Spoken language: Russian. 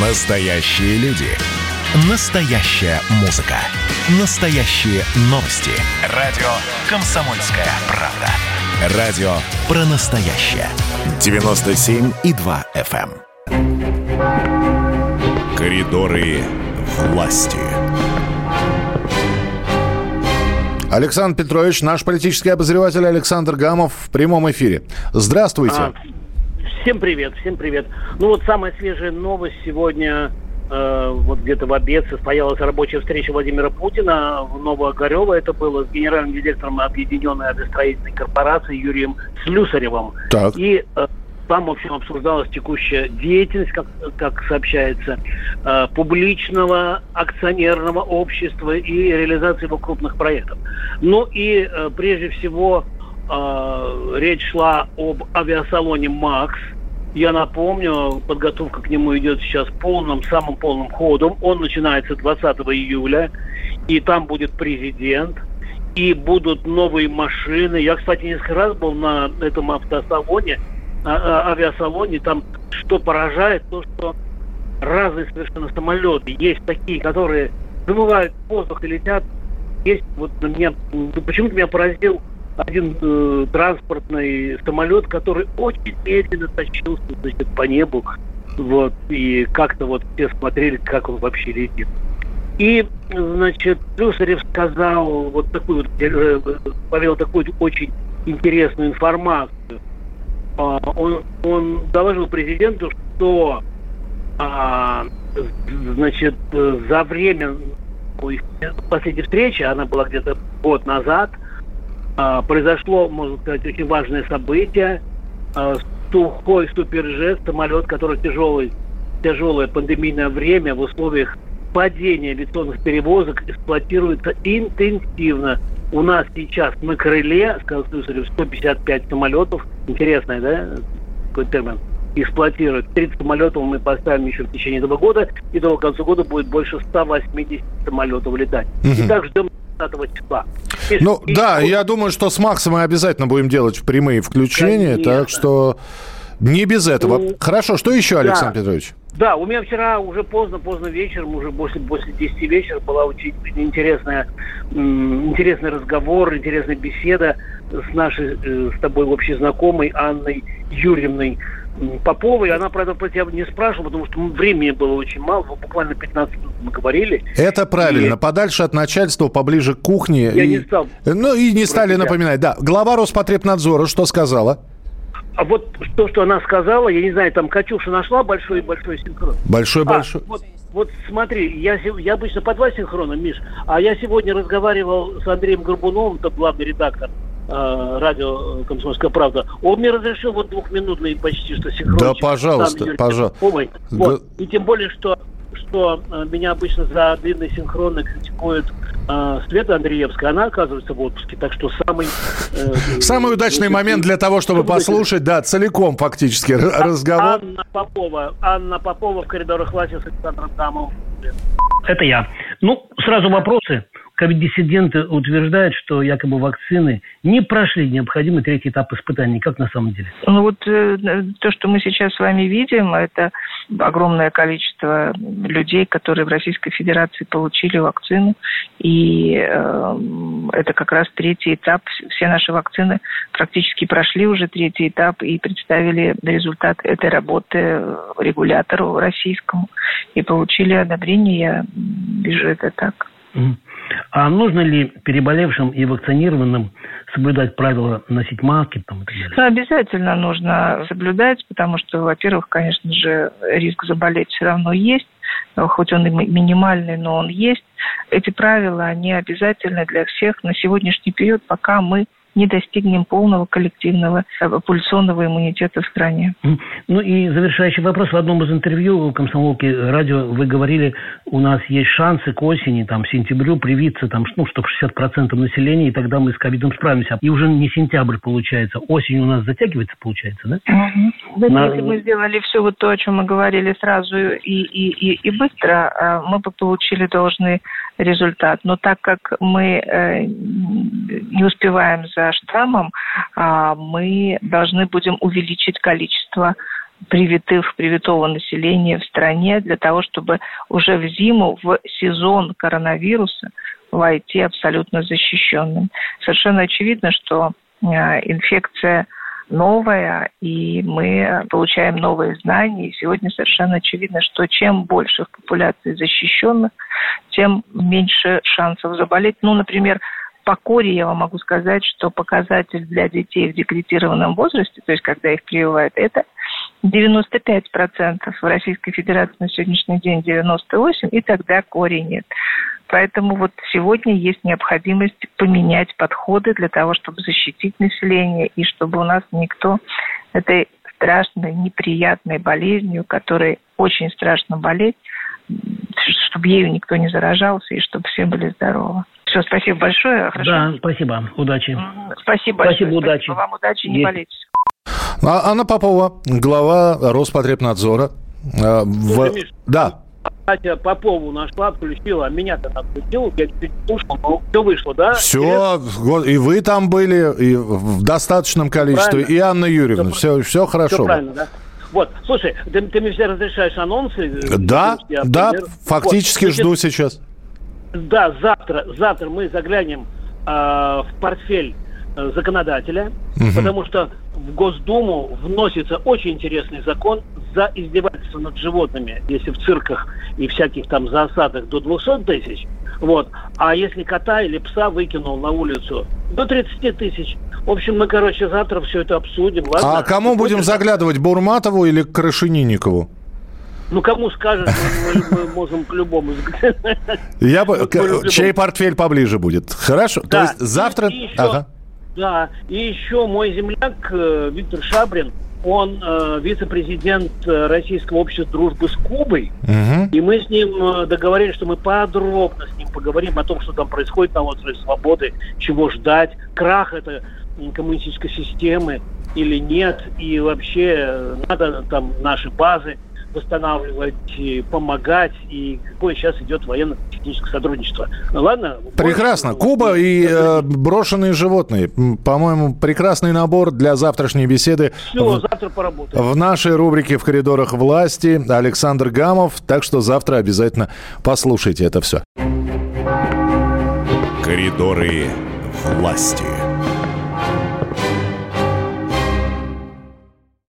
Настоящие люди. Настоящая музыка. Настоящие новости. Радио «Комсомольская правда». Радио про настоящее. 97,2 FM. эм. Коридоры власти. Александр Петрович, наш политический обозреватель Александр Гамов в прямом эфире. Здравствуйте. А, всем привет, всем привет. Ну вот самая свежая новость сегодня, э, вот где-то в обед состоялась рабочая встреча Владимира Путина в Новоогарево. Это было с генеральным директором Объединенной авиастроительной корпорации Юрием Слюсаревым. Так. И э, там, в общем, обсуждалась текущая деятельность, как, как сообщается, э, публичного акционерного общества и реализации его крупных проектов. Ну и э, прежде всего э, речь шла об авиасалоне «Макс». Я напомню, подготовка к нему идет сейчас полным, самым полным ходом. Он начинается 20 июля, и там будет президент, и будут новые машины. Я, кстати, несколько раз был на этом автосалоне, а- а- авиасалоне. Там что поражает, то, что разные совершенно самолеты. Есть такие, которые вымывают воздух и летят. Есть вот меня, ну, почему-то меня поразил один э, транспортный самолет, который очень медленно тащился значит, по небу. Вот, и как-то вот все смотрели, как он вообще летит. И, значит, Слюсарев сказал вот такую э, повел такую очень интересную информацию. А, Он, он доложил президенту, что а, значит, за время их последней встречи, она была где-то год назад, произошло, можно сказать, очень важное событие. А, Сухой суперджет, самолет, который тяжелый, тяжелое пандемийное время в условиях падения авиационных перевозок эксплуатируется интенсивно. У нас сейчас на крыле, Слюсарев, 155 самолетов. Интересный, да, такой термин эксплуатируют. 30 самолетов мы поставим еще в течение этого года, и до конца года будет больше 180 самолетов летать. Мгм. Итак, ждем 20 числа. Ну и- да, я думаю, что с Максом мы обязательно будем делать прямые включения, Конечно. так что не без этого. Ну, Хорошо, что еще, Александр да. Петрович? Да, у меня вчера уже поздно, поздно вечером, уже после, после 10 вечера была очень интересная, интересный разговор, интересная беседа с нашей, э, с тобой общей знакомой Анной Юрьевной Поповой. Она, правда, про тебя не спрашивала, потому что времени было очень мало, буквально 15 минут мы говорили. Это правильно. И- Подальше от начальства, поближе к кухне. Я И- не стал Ну и не стали тебя. напоминать. Да, глава Роспотребнадзора что сказала? А вот то, что она сказала, я не знаю, там Катюша нашла большой-большой синхрон. Большой-большой. А, вот, вот смотри, я, я обычно по два синхрона, Миш, а я сегодня разговаривал с Андреем Горбуновым, это главный редактор э, радио э, «Комсомольская правда». Он мне разрешил вот двухминутный почти что синхрон. Да, пожалуйста, пожалуйста. Вот. И тем более, что что э, меня обычно за длинный синхронно критикует э, Света Андреевская, она оказывается в отпуске, так что самый... э, Самый удачный э, момент для того, чтобы послушать, да, целиком фактически А- разговор. Анна Попова. Анна Попова в коридорах власти с Александром Дамовым. Это я. Ну, сразу вопросы. Ковид-диссиденты утверждают, что якобы вакцины не прошли необходимый третий этап испытаний. Как на самом деле? Ну вот э, то, что мы сейчас с вами видим, это огромное количество людей, которые в Российской Федерации получили вакцину. И э, это как раз третий этап. Все наши вакцины практически прошли уже третий этап и представили результат этой работы регулятору российскому. И получили одобрение. Я вижу это так. Мгм. А нужно ли переболевшим и вакцинированным соблюдать правила носить маски там, и так далее? Ну, обязательно нужно соблюдать, потому что, во-первых, конечно же, риск заболеть все равно есть, хоть он и ми- минимальный, но он есть. Эти правила, они обязательны для всех на сегодняшний период, пока мы не достигнем полного коллективного э, популяционного иммунитета в стране. Ну и завершающий вопрос. В одном из интервью комсомолки радио вы говорили, у нас есть шансы к осени, там, сентябрю привиться, там, ну, чтобы 60% населения, и тогда мы с ковидом справимся. И уже не сентябрь получается. Осень у нас затягивается, получается, да? Да, На- Если мы сделали все вот то, о чем мы говорили сразу и, и, и, и быстро, э, мы бы получили должный результат. Но так как мы э, не успеваем за штаммом, а, мы должны будем увеличить количество привитых, привитого населения в стране для того, чтобы уже в зиму, в сезон коронавируса войти абсолютно защищенным. Совершенно очевидно, что э, инфекция новая, и мы получаем новые знания. И сегодня совершенно очевидно, что чем больше в популяции защищенных, тем меньше шансов заболеть. Ну, например, по коре я вам могу сказать, что показатель для детей в декретированном возрасте, то есть когда их прививают, это 95%. В Российской Федерации на сегодняшний день 98%, и тогда кори нет. Поэтому вот сегодня есть необходимость поменять подходы для того, чтобы защитить население и чтобы у нас никто этой страшной, неприятной болезнью, которой очень страшно болеть, чтобы ею никто не заражался и чтобы все были здоровы. Все, спасибо большое. Хорошо. Да, спасибо. Удачи. Спасибо большое. Спасибо, удачи. Спасибо вам удачи, не болейте. А, Анна Попова, глава Роспотребнадзора. А, в... Да. Катя Попова нашла, включила, а меня-то там включила, я слушал, но все вышло, да? Все, и вы там были, и в достаточном количестве, правильно. и Анна Юрьевна, все, все, все хорошо. Все правильно, да? Вот, слушай, ты, ты мне все разрешаешь анонсы? Да, я, да, например. фактически вот, жду сейчас. Да, завтра, завтра мы заглянем э, в портфель законодателя, угу. потому что в Госдуму вносится очень интересный закон за издевательство над животными, если в цирках и всяких там засадах до 200 тысяч, вот, а если кота или пса выкинул на улицу, до 30 тысяч. В общем, мы, короче, завтра все это обсудим. Ладно? А кому будем заглядывать, Бурматову или Крашенинникову? Ну, кому скажешь, мы, мы, мы можем к любому Я бы, чей портфель поближе будет. Хорошо. Да. То есть завтра... И еще, ага. Да, и еще мой земляк э, Виктор Шабрин, он э, вице-президент э, Российского общества дружбы с Кубой. Угу. И мы с ним э, договорились, что мы подробно с ним поговорим о том, что там происходит на острове Свободы, чего ждать, крах это коммунистической системы или нет, и вообще надо там наши базы восстанавливать, помогать, и какое сейчас идет военно-техническое сотрудничество. Ладно? Прекрасно. Больше... Куба и э, брошенные животные. По-моему, прекрасный набор для завтрашней беседы. Все, в... завтра поработаем. В нашей рубрике «В коридорах власти» Александр Гамов. Так что завтра обязательно послушайте это все. Коридоры власти.